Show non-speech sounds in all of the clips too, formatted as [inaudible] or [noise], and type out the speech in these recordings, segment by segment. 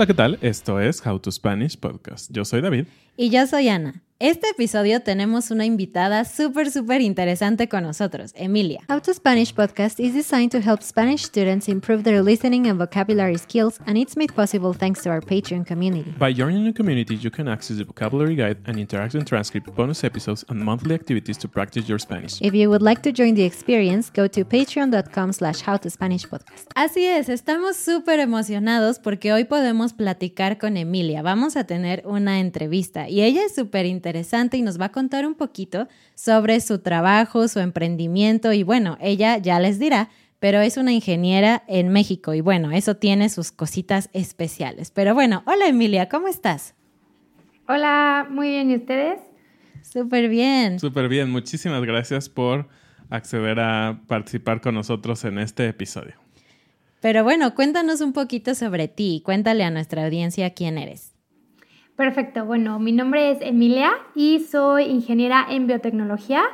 Hola, ¿qué tal? Esto es How to Spanish Podcast. Yo soy David. Y yo soy Ana. Este episodio tenemos una invitada súper, súper interesante con nosotros, Emilia. How to Spanish podcast is designed to help Spanish students improve their listening and vocabulary skills, and it's made possible thanks to our Patreon community. By joining the community, you can access the vocabulary guide and interactive transcript, bonus episodes, and monthly activities to practice your Spanish. If you would like to join the experience, go to patreon.com slash howtospanishpodcast. Así es, estamos súper emocionados porque hoy podemos platicar con Emilia. Vamos a tener una entrevista y ella es súper interesante y nos va a contar un poquito sobre su trabajo, su emprendimiento y bueno, ella ya les dirá, pero es una ingeniera en México y bueno, eso tiene sus cositas especiales. Pero bueno, hola Emilia, ¿cómo estás? Hola, muy bien, ¿y ustedes? Súper bien. Súper bien, muchísimas gracias por acceder a participar con nosotros en este episodio. Pero bueno, cuéntanos un poquito sobre ti, cuéntale a nuestra audiencia quién eres. Perfecto, bueno, mi nombre es Emilia y soy ingeniera en biotecnología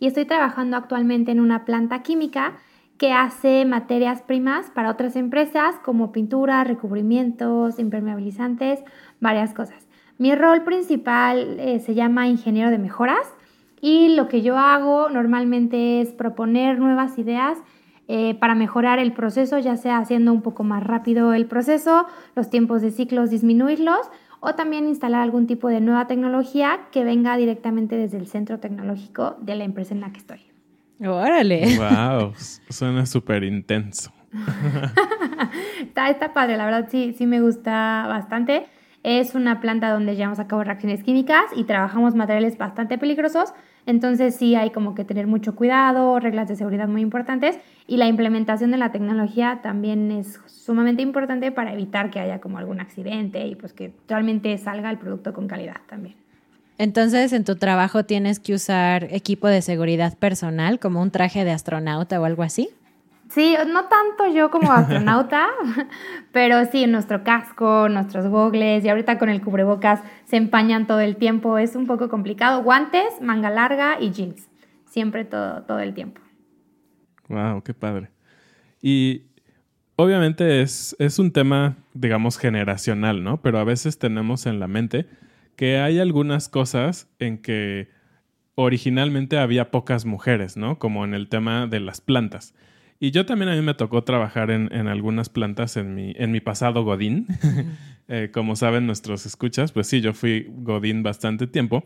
y estoy trabajando actualmente en una planta química que hace materias primas para otras empresas como pintura, recubrimientos, impermeabilizantes, varias cosas. Mi rol principal eh, se llama ingeniero de mejoras y lo que yo hago normalmente es proponer nuevas ideas eh, para mejorar el proceso, ya sea haciendo un poco más rápido el proceso, los tiempos de ciclos disminuirlos o también instalar algún tipo de nueva tecnología que venga directamente desde el centro tecnológico de la empresa en la que estoy. Órale. Wow, [laughs] suena súper intenso. está, está padre, la verdad sí, sí me gusta bastante. Es una planta donde llevamos a cabo reacciones químicas y trabajamos materiales bastante peligrosos, entonces sí hay como que tener mucho cuidado, reglas de seguridad muy importantes y la implementación de la tecnología también es sumamente importante para evitar que haya como algún accidente y pues que realmente salga el producto con calidad también. Entonces, en tu trabajo tienes que usar equipo de seguridad personal, como un traje de astronauta o algo así. Sí, no tanto yo como astronauta, [laughs] pero sí, nuestro casco, nuestros gogles y ahorita con el cubrebocas se empañan todo el tiempo. Es un poco complicado. Guantes, manga larga y jeans. Siempre todo, todo el tiempo. Wow, qué padre. Y obviamente es, es un tema, digamos, generacional, ¿no? Pero a veces tenemos en la mente que hay algunas cosas en que originalmente había pocas mujeres, ¿no? Como en el tema de las plantas. Y yo también a mí me tocó trabajar en, algunas plantas en mi, en mi pasado Godín. [laughs] Eh, como saben nuestros escuchas, pues sí, yo fui Godín bastante tiempo.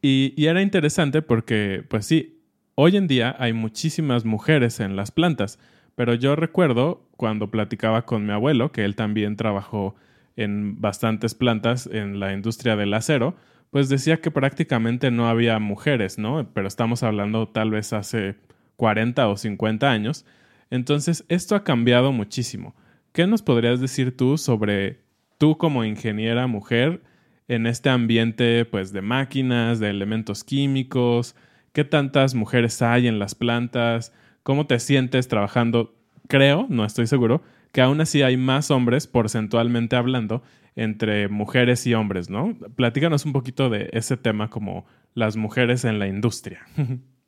Y, y, era interesante porque, pues sí, hoy en día hay muchísimas mujeres en las plantas. Pero yo recuerdo cuando platicaba con mi abuelo, que él también trabajó en bastantes plantas en la industria del acero, pues decía que prácticamente no había mujeres, ¿no? Pero estamos hablando tal vez hace 40 o 50 años. Entonces, esto ha cambiado muchísimo. ¿Qué nos podrías decir tú sobre tú como ingeniera mujer en este ambiente pues de máquinas, de elementos químicos, qué tantas mujeres hay en las plantas, cómo te sientes trabajando. Creo, no estoy seguro, que aún así hay más hombres porcentualmente hablando entre mujeres y hombres, ¿no? Platícanos un poquito de ese tema como las mujeres en la industria. [laughs]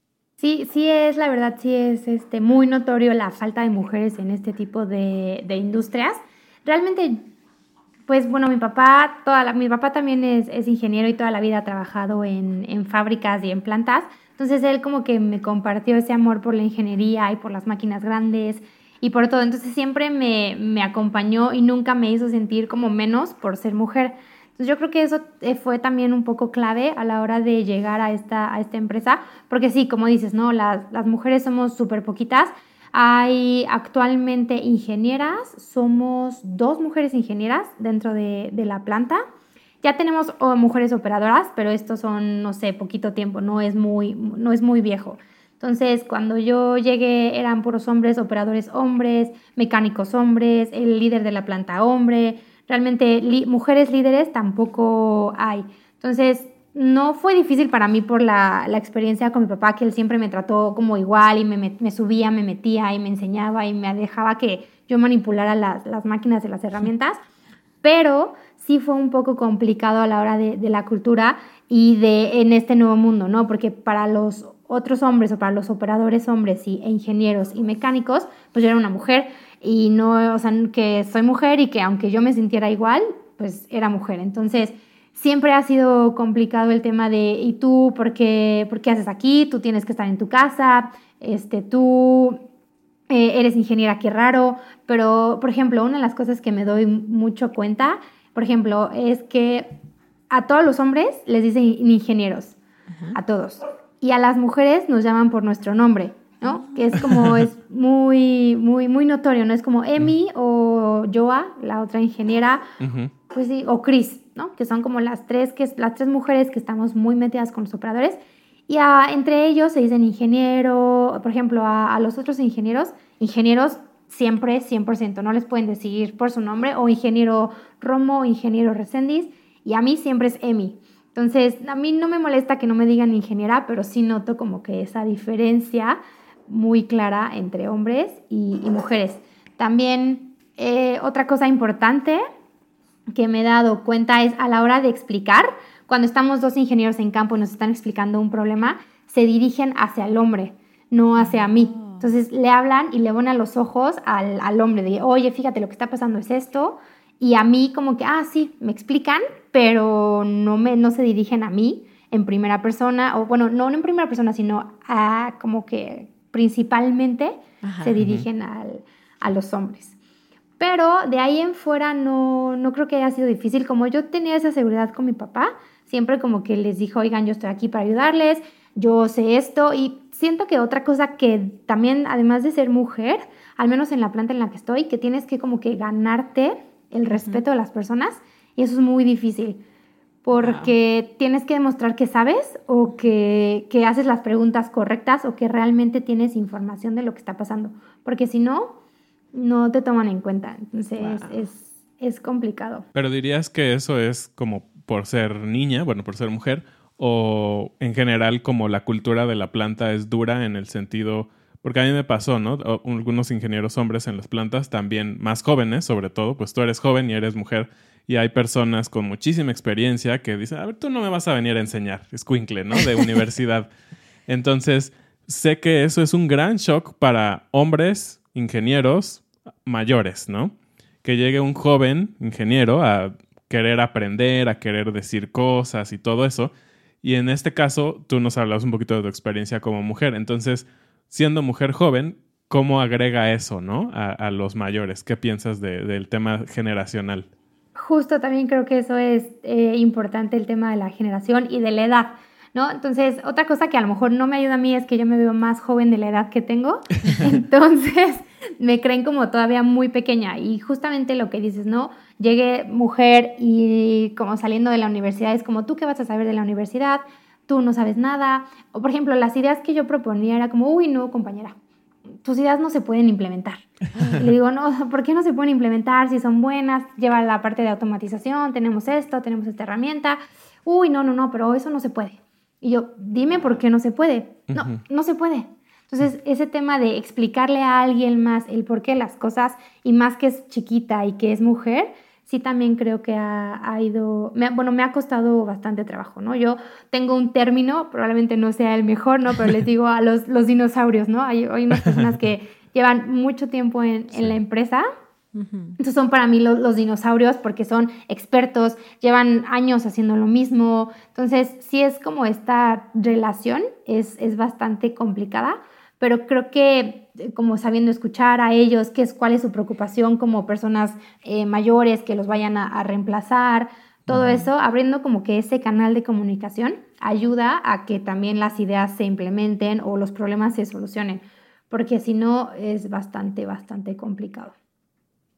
Sí, sí es, la verdad, sí es este, muy notorio la falta de mujeres en este tipo de, industrias. Realmente pues bueno, mi papá, toda mi papá también es, ingeniero y toda la vida ha trabajado en, fábricas y en plantas. Entonces él como que me compartió ese amor por la ingeniería y por las máquinas grandes y por todo. Entonces siempre me acompañó y nunca me hizo sentir como menos por ser mujer. Entonces yo creo que eso eh, fue también un poco clave a la hora de llegar a esta, a esta empresa, porque sí, como dices, ¿no? Las, las mujeres somos súper poquitas hay actualmente ingenieras, somos dos mujeres ingenieras dentro de, la planta. Ya tenemos mujeres operadoras, pero estos son, no sé, poquito tiempo, no es muy, no es muy viejo. Entonces, cuando yo llegué eran puros hombres, operadores hombres, mecánicos hombres, el líder de la planta hombre. Realmente mujeres líderes tampoco hay. Entonces, no fue difícil para mí por la, experiencia con mi papá, que él siempre me trató como igual y me, subía, me metía y me enseñaba y me dejaba que yo manipulara las, máquinas y las herramientas, pero sí fue un poco complicado a la hora de, la cultura y de en este nuevo mundo, ¿no? Porque para los otros hombres o para los operadores hombres y, e ingenieros y mecánicos, pues yo era una mujer y no, o sea, que soy mujer y que aunque yo me sintiera igual, pues era mujer. Entonces, siempre ha sido complicado el tema de, ¿y tú por qué, por qué haces aquí? Tú tienes que estar en tu casa, este, tú eh, eres ingeniera, qué raro. Pero, por ejemplo, una de las cosas que me doy mucho cuenta, por ejemplo, es que a todos los hombres les dicen ingenieros, a todos. Y a las mujeres nos llaman por nuestro nombre. ¿No? Que es como, [laughs] es muy, muy, muy notorio, ¿no? Es como Emi o Joa, la otra ingeniera, pues sí, o Chris, ¿no? Que son como las tres, que, las tres mujeres que estamos muy metidas con los operadores. Y entre ellos se dicen ingeniero, por ejemplo, a, los otros ingenieros, ingenieros siempre 100%, no les pueden decir por su nombre, o ingeniero Romo, o ingeniero Resendiz, y a mí siempre es Emi. Entonces, a mí no me molesta que no me digan ingeniera, pero sí noto como que esa diferencia muy clara entre hombres y, mujeres. También eh, otra cosa importante que me he dado cuenta es a la hora de explicar, cuando estamos dos ingenieros en campo y nos están explicando un problema, se dirigen hacia el hombre, no hacia mí. Ah. Entonces le hablan y le ponen los ojos al, al hombre de, oye, fíjate, lo que está pasando es esto. Y a mí como que, ah, sí, me explican, pero no, me, no se dirigen a mí en primera persona, o bueno, no en primera persona, sino a como que principalmente se dirigen al, a los hombres. Pero de ahí en fuera no, no creo que haya sido difícil. Como yo tenía esa seguridad con mi papá, siempre como que les dijo, oigan, yo estoy aquí para ayudarles, yo sé esto. Y siento que otra cosa que también, además de ser mujer, al menos en la planta en la que estoy, que tienes que como que ganarte el respeto de las personas. Y eso es muy difícil porque tienes que demostrar que sabes o que, que, haces las preguntas correctas o que realmente tienes información de lo que está pasando. Porque si no, no te toman en cuenta. Entonces es, es complicado. Pero dirías que eso es como por ser niña, bueno, por ser mujer, o en general como la cultura de la planta es dura en el sentido, porque a mí me pasó, ¿no? Algunos ingenieros hombres en las plantas, también más jóvenes, sobre todo, pues tú eres joven y eres mujer, y hay personas con muchísima experiencia que dicen, a ver, tú no me vas a venir a enseñar, es ¿no? De universidad. [laughs] Entonces, sé que eso es un gran shock para hombres ingenieros mayores, ¿no? Que llegue un joven ingeniero a querer aprender, a querer decir cosas y todo eso. Y en este caso, tú nos hablas un poquito de tu experiencia como mujer. Entonces, siendo mujer joven, ¿cómo agrega eso, no? A, los mayores. ¿Qué piensas del tema generacional? Justo también creo que eso es eh, importante, el tema de la generación y de la edad. ¿no? Entonces, otra cosa que a lo mejor no me ayuda a mí es que yo me veo más joven de la edad que tengo, [laughs] entonces me creen como todavía muy pequeña y justamente lo que dices, ¿no? Llegué mujer y como saliendo de la universidad es como, ¿tú qué vas a saber de la universidad? Tú no sabes nada. O por ejemplo, las ideas que yo proponía era como, uy, no, compañera, tus ideas no se pueden implementar. le digo, no, ¿por qué no se pueden implementar si son buenas? Lleva la parte de automatización, tenemos esto, tenemos esta herramienta. Uy, no, no, no, pero eso no se puede. Y yo, dime por qué no se puede. No, no se puede. Entonces, ese tema de explicarle a alguien más el por qué las cosas, y más que es chiquita y que es mujer, sí también creo que ha, ido, bueno, me ha costado bastante trabajo, ¿no? Yo tengo un término, probablemente no sea el mejor, ¿no? Pero les digo a los, [laughs] los dinosaurios, ¿no? Hay, hay, unas personas que [laughs] llevan mucho tiempo en, en la empresa. Entonces son para mí los, los, dinosaurios porque son expertos, llevan años haciendo lo mismo. Entonces sí es como esta relación es, es bastante complicada, pero creo que eh, como sabiendo escuchar a ellos, qué es, cuál es su preocupación como personas eh, mayores que los vayan a, reemplazar, todo eso, abriendo como que ese canal de comunicación ayuda a que también las ideas se implementen o los problemas se solucionen, porque si no es bastante, bastante complicado.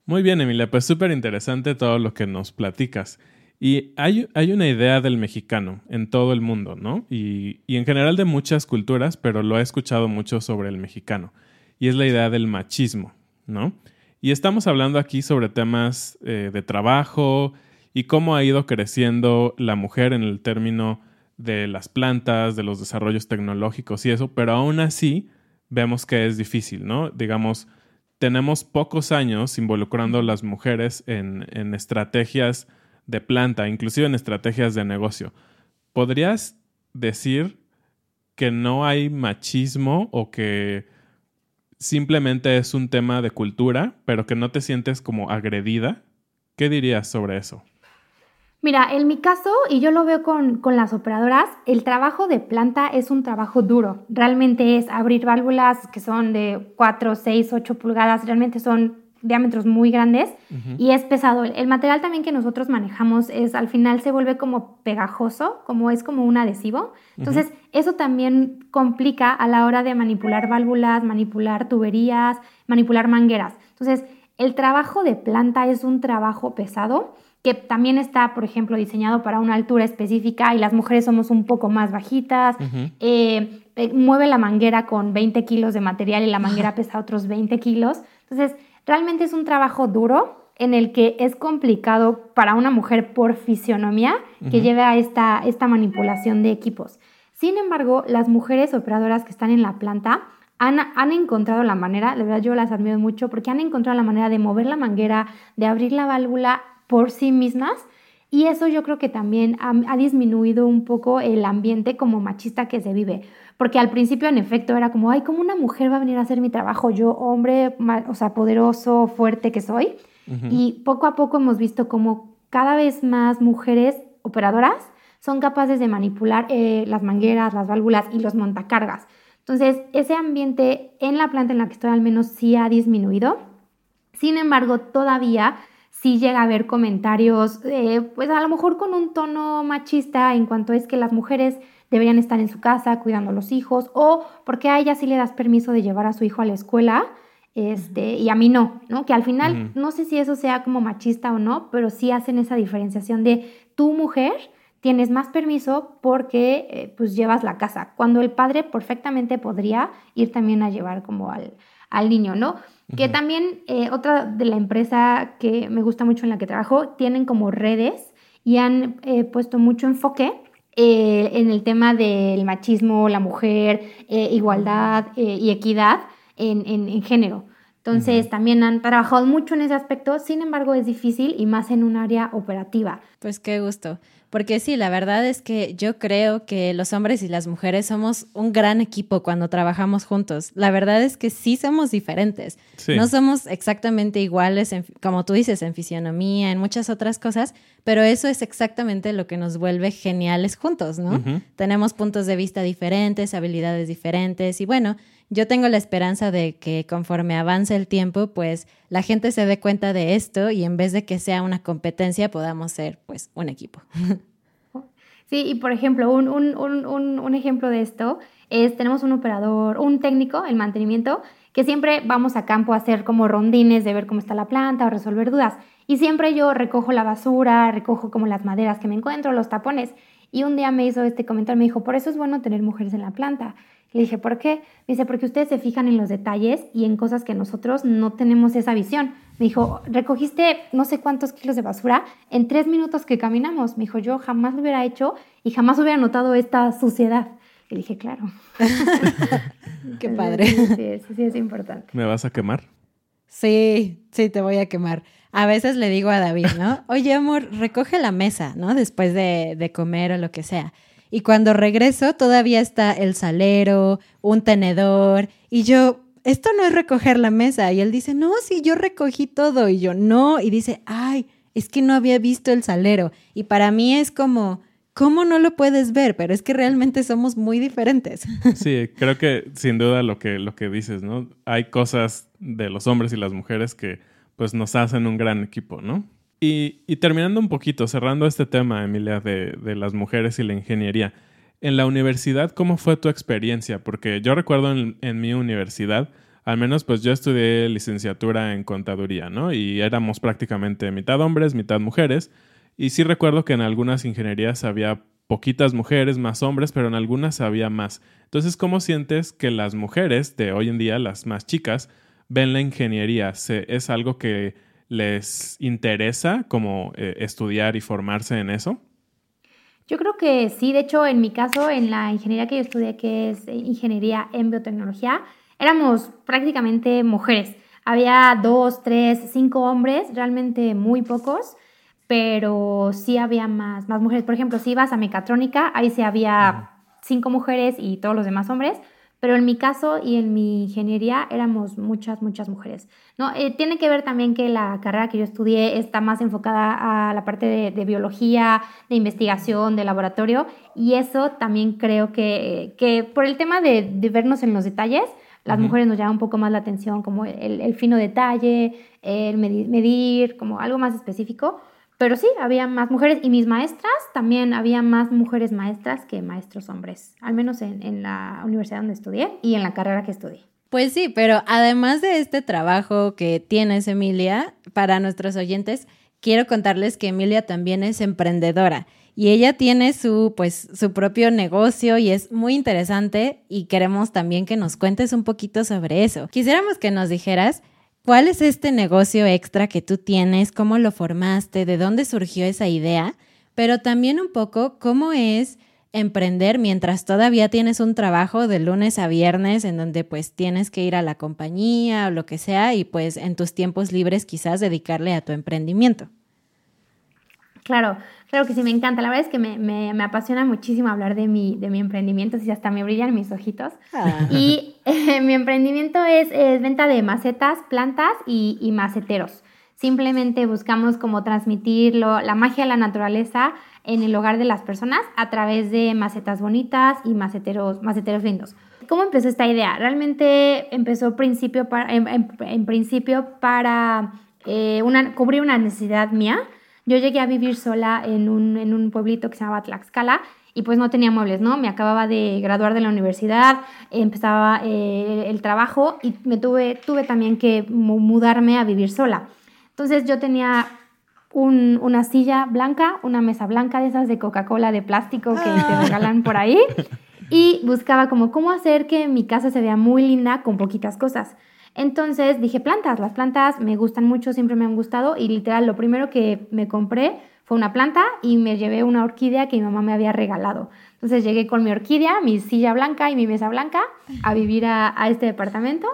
Muy bien, Emilia, pues súper interesante todo lo que nos platicas. Y hay, una idea del mexicano en todo el mundo, ¿no? Y, en general de muchas culturas, pero lo he escuchado mucho sobre el mexicano. Y es la idea del machismo, ¿no? Y estamos hablando aquí sobre temas eh, de trabajo y cómo ha ido creciendo la mujer en el término de las plantas, de los desarrollos tecnológicos y eso, pero aún así vemos que es difícil, ¿no? Digamos, tenemos pocos años involucrando a las mujeres en, en estrategias de planta, inclusive en estrategias de negocio. ¿Podrías decir que no hay machismo o que simplemente es un tema de cultura, pero que no te sientes como agredida? ¿Qué dirías sobre eso? Mira, en mi caso, y yo lo veo con, con, las operadoras, el trabajo de planta es un trabajo duro. Realmente es abrir válvulas que son de 4, 6, 8 pulgadas, realmente son diámetros muy grandes y es pesado. El material también que nosotros manejamos es al final se vuelve como pegajoso, como es como un adhesivo. Entonces, eso también complica a la hora de manipular válvulas, manipular tuberías, manipular mangueras. Entonces, el trabajo de planta es un trabajo pesado que también está, por ejemplo, diseñado para una altura específica y las mujeres somos un poco más bajitas. Eh, eh, mueve la manguera con 20 kilos de material y la manguera [laughs] pesa otros 20 kilos. Entonces, Realmente es un trabajo duro en el que es complicado para una mujer por fisionomía que lleve a esta, esta manipulación de equipos. Sin embargo, las mujeres operadoras que están en la planta han, han, encontrado la manera, de verdad yo las admiro mucho, porque han encontrado la manera de mover la manguera, de abrir la válvula por sí mismas. Y eso yo creo que también ha, ha disminuido un poco el ambiente como machista que se vive porque al principio en efecto era como, ay, ¿cómo una mujer va a venir a hacer mi trabajo? Yo, hombre, o sea, poderoso, fuerte que soy. Y poco a poco hemos visto como cada vez más mujeres operadoras son capaces de manipular eh, las mangueras, las válvulas y los montacargas. Entonces, ese ambiente en la planta en la que estoy al menos sí ha disminuido. Sin embargo, todavía sí llega a haber comentarios, eh, pues a lo mejor con un tono machista en cuanto es que las mujeres deberían estar en su casa cuidando a los hijos o porque a ella sí le das permiso de llevar a su hijo a la escuela este, y a mí no, ¿no? Que al final, no sé si eso sea como machista o no, pero sí hacen esa diferenciación de tu mujer tienes más permiso porque eh, pues llevas la casa, cuando el padre perfectamente podría ir también a llevar como al, al niño, ¿no? Que también eh, otra de la empresa que me gusta mucho en la que trabajo, tienen como redes y han eh, puesto mucho enfoque eh, en el tema del machismo, la mujer, igualdad y equidad en, en, género. Entonces, también han trabajado mucho en ese aspecto, sin embargo, es difícil y más en un área operativa. Pues qué gusto. Porque sí, la verdad es que yo creo que los hombres y las mujeres somos un gran equipo cuando trabajamos juntos. La verdad es que sí somos diferentes. No somos exactamente iguales, como tú dices, en fisionomía, en muchas otras cosas, pero eso es exactamente lo que nos vuelve geniales juntos, ¿no? Tenemos puntos de vista diferentes, habilidades diferentes y bueno, yo tengo la esperanza de que conforme avance el tiempo, pues la gente se dé cuenta de esto y en vez de que sea una competencia, podamos ser pues un equipo. [laughs] Sí, y por ejemplo, un, un, un, un ejemplo de esto es, tenemos un operador, un técnico en mantenimiento, que siempre vamos a campo a hacer como rondines de ver cómo está la planta o resolver dudas. Y siempre yo recojo la basura, recojo como las maderas que me encuentro, los tapones. Y un día me hizo este comentario, me dijo, por eso es bueno tener mujeres en la planta. Le dije, ¿por qué? dice, porque ustedes se fijan en los detalles y en cosas que nosotros no tenemos esa visión. Me dijo, recogiste no sé cuántos kilos de basura en tres minutos que caminamos. Me dijo, yo jamás lo hubiera hecho y jamás hubiera notado esta suciedad. Y dije, claro. [laughs] Qué padre. Sí, sí, sí, es importante. ¿Me vas a quemar? Sí, sí, te voy a quemar. A veces le digo a David, ¿no? Oye, amor, recoge la mesa, ¿no? Después de, de comer o lo que sea. Y cuando regreso todavía está el salero, un tenedor y yo, esto no es recoger la mesa. Y él dice, no, sí, yo recogí todo. Y yo, no. Y dice, ay, es que no había visto el salero. Y para mí es como, ¿cómo no lo puedes ver? Pero es que realmente somos muy diferentes. [laughs] Sí, creo que sin duda lo que, lo que dices, ¿no? Hay cosas de los hombres y las mujeres que pues nos hacen un gran equipo, ¿no? Y, terminando un poquito, cerrando este tema, Emilia, de, las mujeres y la ingeniería. En la universidad, ¿cómo fue tu experiencia? Porque yo recuerdo en, mi universidad, al menos pues yo estudié licenciatura en contaduría, ¿no? Y éramos prácticamente mitad hombres, mitad mujeres. Y sí recuerdo que en algunas ingenierías había poquitas mujeres, más hombres, pero en algunas había más. Entonces, ¿cómo sientes que las mujeres de hoy en día, las más chicas, ven la ingeniería? ¿Es algo que les interesa como eh, estudiar y formarse en eso? Yo creo que sí, de hecho en mi caso, en la ingeniería que yo estudié, que es ingeniería en biotecnología, éramos prácticamente mujeres. Había dos, tres, cinco hombres, realmente muy pocos, pero sí había más, más mujeres. Por ejemplo, si ibas a mecatrónica, ahí sí había cinco mujeres y todos los demás hombres, pero en mi caso y en mi ingeniería éramos muchas, muchas mujeres. ¿no? Eh, tiene que ver también que la carrera que yo estudié está más enfocada a la parte de, biología, de investigación, de laboratorio, y eso también creo que, que por el tema de, vernos en los detalles, las mujeres nos llama un poco más la atención, como el, el fino detalle, el medir, como algo más específico. Pero sí, había más mujeres y mis maestras, también había más mujeres maestras que maestros hombres, al menos en, la universidad donde estudié y en la carrera que estudié. Pues sí, pero además de este trabajo que tienes, Emilia, para nuestros oyentes, quiero contarles que Emilia también es emprendedora y ella tiene su pues su propio negocio y es muy interesante y queremos también que nos cuentes un poquito sobre eso. Quisiéramos que nos dijeras ¿Cuál es este negocio extra que tú tienes? ¿Cómo lo formaste? ¿De dónde surgió esa idea? Pero también un poco cómo es emprender mientras todavía tienes un trabajo de lunes a viernes en donde pues tienes que ir a la compañía o lo que sea y pues en tus tiempos libres quizás dedicarle a tu emprendimiento. Claro, claro que sí, me encanta. La verdad es que me, apasiona muchísimo hablar de mi, de mi emprendimiento, y hasta me brillan mis ojitos. Ah. Y [laughs] eh, mi emprendimiento es, venta de macetas, plantas y, maceteros. Simplemente buscamos como transmitir la magia de la naturaleza en el hogar de las personas a través de macetas bonitas y maceteros, maceteros lindos. ¿Cómo empezó esta idea? Realmente empezó principio en, principio para eh, una, cubrir una necesidad mía yo llegué a vivir sola en un, en un pueblito que se llamaba Tlaxcala y pues no tenía muebles, ¿no? Me acababa de graduar de la universidad, empezaba eh, el trabajo y me tuve, tuve también que mudarme a vivir sola. Entonces yo tenía un, una silla blanca, una mesa blanca de esas de Coca-Cola de plástico que te ah. regalan por ahí y buscaba como cómo hacer que mi casa se vea muy linda con poquitas cosas. Entonces dije plantas, las plantas me gustan mucho, siempre me han gustado y literal lo primero que me compré fue una planta y me llevé una orquídea que mi mamá me había regalado. Entonces llegué con mi orquídea, mi silla blanca y mi mesa blanca a vivir a, este departamento.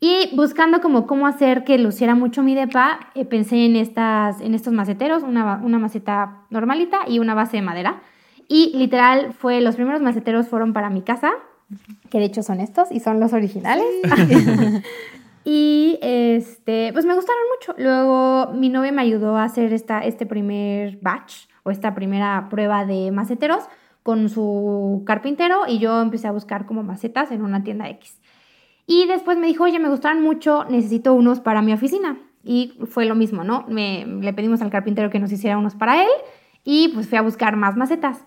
Y buscando cómo hacer que luciera mucho mi depa, eh, pensé en, estas, en estos maceteros, una, una maceta normalita y una base de madera. Y literal fue, los primeros maceteros fueron para mi casa, que de hecho son estos y son los originales. [laughs] y este, pues me gustaron mucho. Luego mi novia me ayudó a hacer esta, este primer batch o esta primera prueba de maceteros con su carpintero y yo empecé a buscar como macetas en una tienda X. Y después me dijo, oye, me gustaron mucho, necesito unos para mi oficina. Y fue lo mismo, ¿no? Me, le pedimos al carpintero que nos hiciera unos para él y pues fui a buscar más macetas.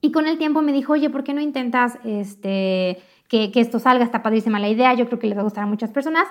Y con el tiempo me dijo, oye, ¿por qué no intentas este, que, esto salga? Está padrísima la idea, yo creo que les va a gustar a muchas personas.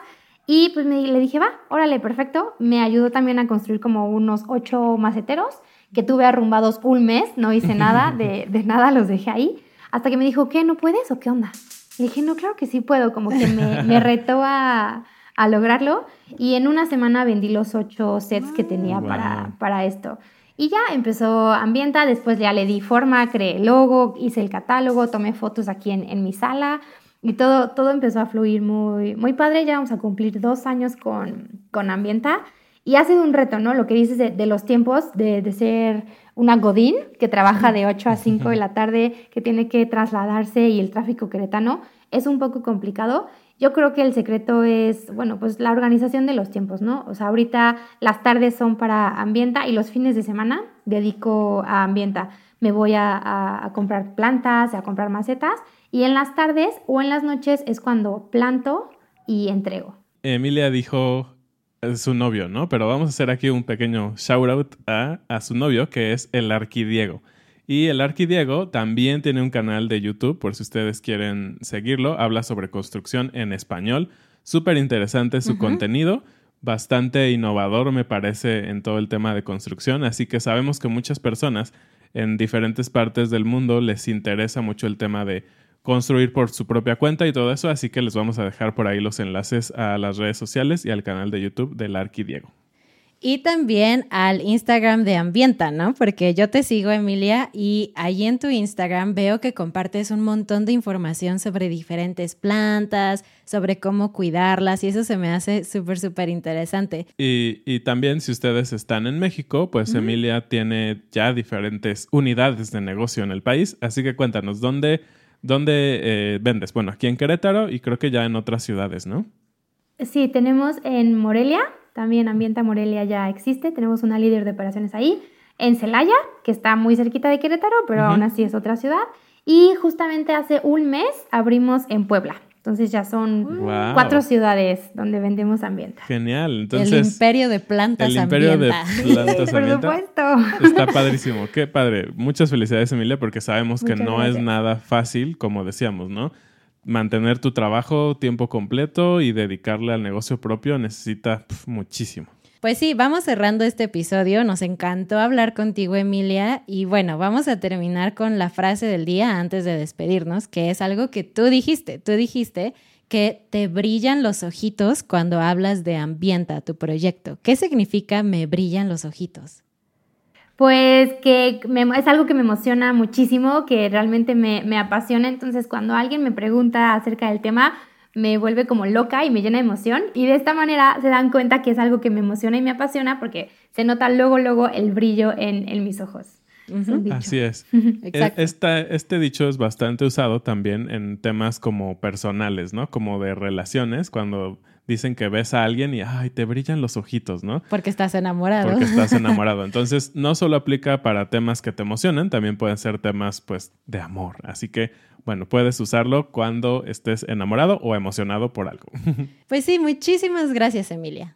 Y pues me, le dije, va, órale, perfecto. Me ayudó también a construir como unos ocho maceteros que tuve arrumbados un mes, no hice nada, de, [laughs] de nada los dejé ahí, hasta que me dijo, ¿qué? ¿No puedes o qué onda? Y dije, no, claro que sí puedo, como que me, me [laughs] retó a, a, lograrlo y en una semana vendí los ocho sets que tenía para, para esto. Y ya empezó Ambienta, después ya le di forma, creé el logo, hice el catálogo, tomé fotos aquí en, en mi sala y todo, todo empezó a fluir muy, muy padre. Ya vamos a cumplir dos años con, con Ambienta y ha sido un reto, ¿no? Lo que dices de, los tiempos, de, de ser una Godín que trabaja de 8 a 5 de la tarde, que tiene que trasladarse y el tráfico queretano es un poco complicado. Yo creo que el secreto es, bueno, pues la organización de los tiempos, ¿no? O sea, ahorita las tardes son para ambienta y los fines de semana dedico a ambienta. Me voy a, a comprar plantas, a comprar macetas y en las tardes o en las noches es cuando planto y entrego. Emilia dijo su novio, ¿no? Pero vamos a hacer aquí un pequeño shout out a, a su novio, que es el Arquidiego. Y el Arquidiego también tiene un canal de YouTube, por si ustedes quieren seguirlo. Habla sobre construcción en español. Súper interesante su uh -huh. contenido, bastante innovador me parece en todo el tema de construcción. Así que sabemos que muchas personas en diferentes partes del mundo les interesa mucho el tema de construir por su propia cuenta y todo eso, así que les vamos a dejar por ahí los enlaces a las redes sociales y al canal de YouTube del Arqui Diego. Y también al Instagram de Ambienta, ¿no? Porque yo te sigo, Emilia, y allí en tu Instagram veo que compartes un montón de información sobre diferentes plantas, sobre cómo cuidarlas, y eso se me hace súper, súper interesante. Y, y, también si ustedes están en México, pues. Emilia tiene ya diferentes unidades de negocio en el país, así que cuéntanos, ¿dónde ¿Dónde eh, vendes? Bueno, aquí en Querétaro y creo que ya en otras ciudades, ¿no? Sí, tenemos en Morelia, también Ambienta Morelia ya existe, tenemos una líder de operaciones ahí, en Celaya, que está muy cerquita de Querétaro, pero uh -huh. aún así es otra ciudad, y justamente hace un mes abrimos en Puebla. Entonces ya son wow. cuatro ciudades donde vendemos ambienta. Genial. Entonces, el imperio de plantas El imperio ambienta. de [laughs] plantas Por ambienta. supuesto. Está padrísimo. Qué padre. Muchas felicidades, Emilia, porque sabemos que Muchas no gracias. es nada fácil, como decíamos, ¿no? Mantener tu trabajo tiempo completo y dedicarle al negocio propio necesita muchísimo. Pues sí, vamos cerrando este episodio. Nos encantó hablar contigo, Emilia. Y bueno, vamos a terminar con la frase del día antes de despedirnos, que es algo que tú dijiste. Tú dijiste que te brillan los ojitos cuando hablas de Ambienta, tu proyecto. ¿Qué significa me brillan los ojitos? Pues que me, es algo que me emociona muchísimo, que realmente me, me apasiona. Entonces, cuando alguien me pregunta acerca del tema, me vuelve como loca y me llena de emoción y de esta manera se dan cuenta que es algo que me emociona y me apasiona porque se nota luego, luego el brillo en, en mis ojos. Uh -huh. Así es. [laughs] Exacto. Esta, este dicho es bastante usado también en temas como personales, ¿no? Como de relaciones, cuando dicen que ves a alguien y ay, te brillan los ojitos, ¿no? Porque estás enamorado. Porque estás [laughs] enamorado. Entonces, no solo aplica para temas que te emocionan, también pueden ser temas pues de amor. Así que, bueno, puedes usarlo cuando estés enamorado o emocionado por algo. [laughs] Pues sí, muchísimas gracias, Emilia.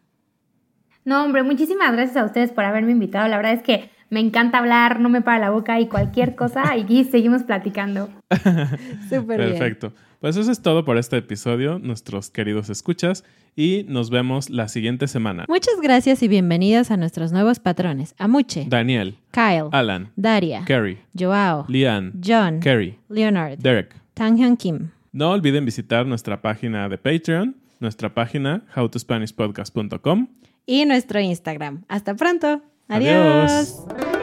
No, hombre, muchísimas gracias a ustedes por haberme invitado. La verdad es que me encanta hablar, no me para la boca y cualquier cosa, y seguimos platicando. [laughs] Súper bien. Perfecto. Pues eso es todo por este episodio, nuestros queridos escuchas, y nos vemos la siguiente semana. Muchas gracias y bienvenidas a nuestros nuevos patrones. Amuche, Daniel, Kyle, Alan, Daria, Kerry, Joao, Lian, John, Kerry, Leonard, Derek. Tanghyun Kim. No olviden visitar nuestra página de Patreon, nuestra página howtospanishpodcast.com. Y nuestro Instagram. Hasta pronto. Adiós. Adiós.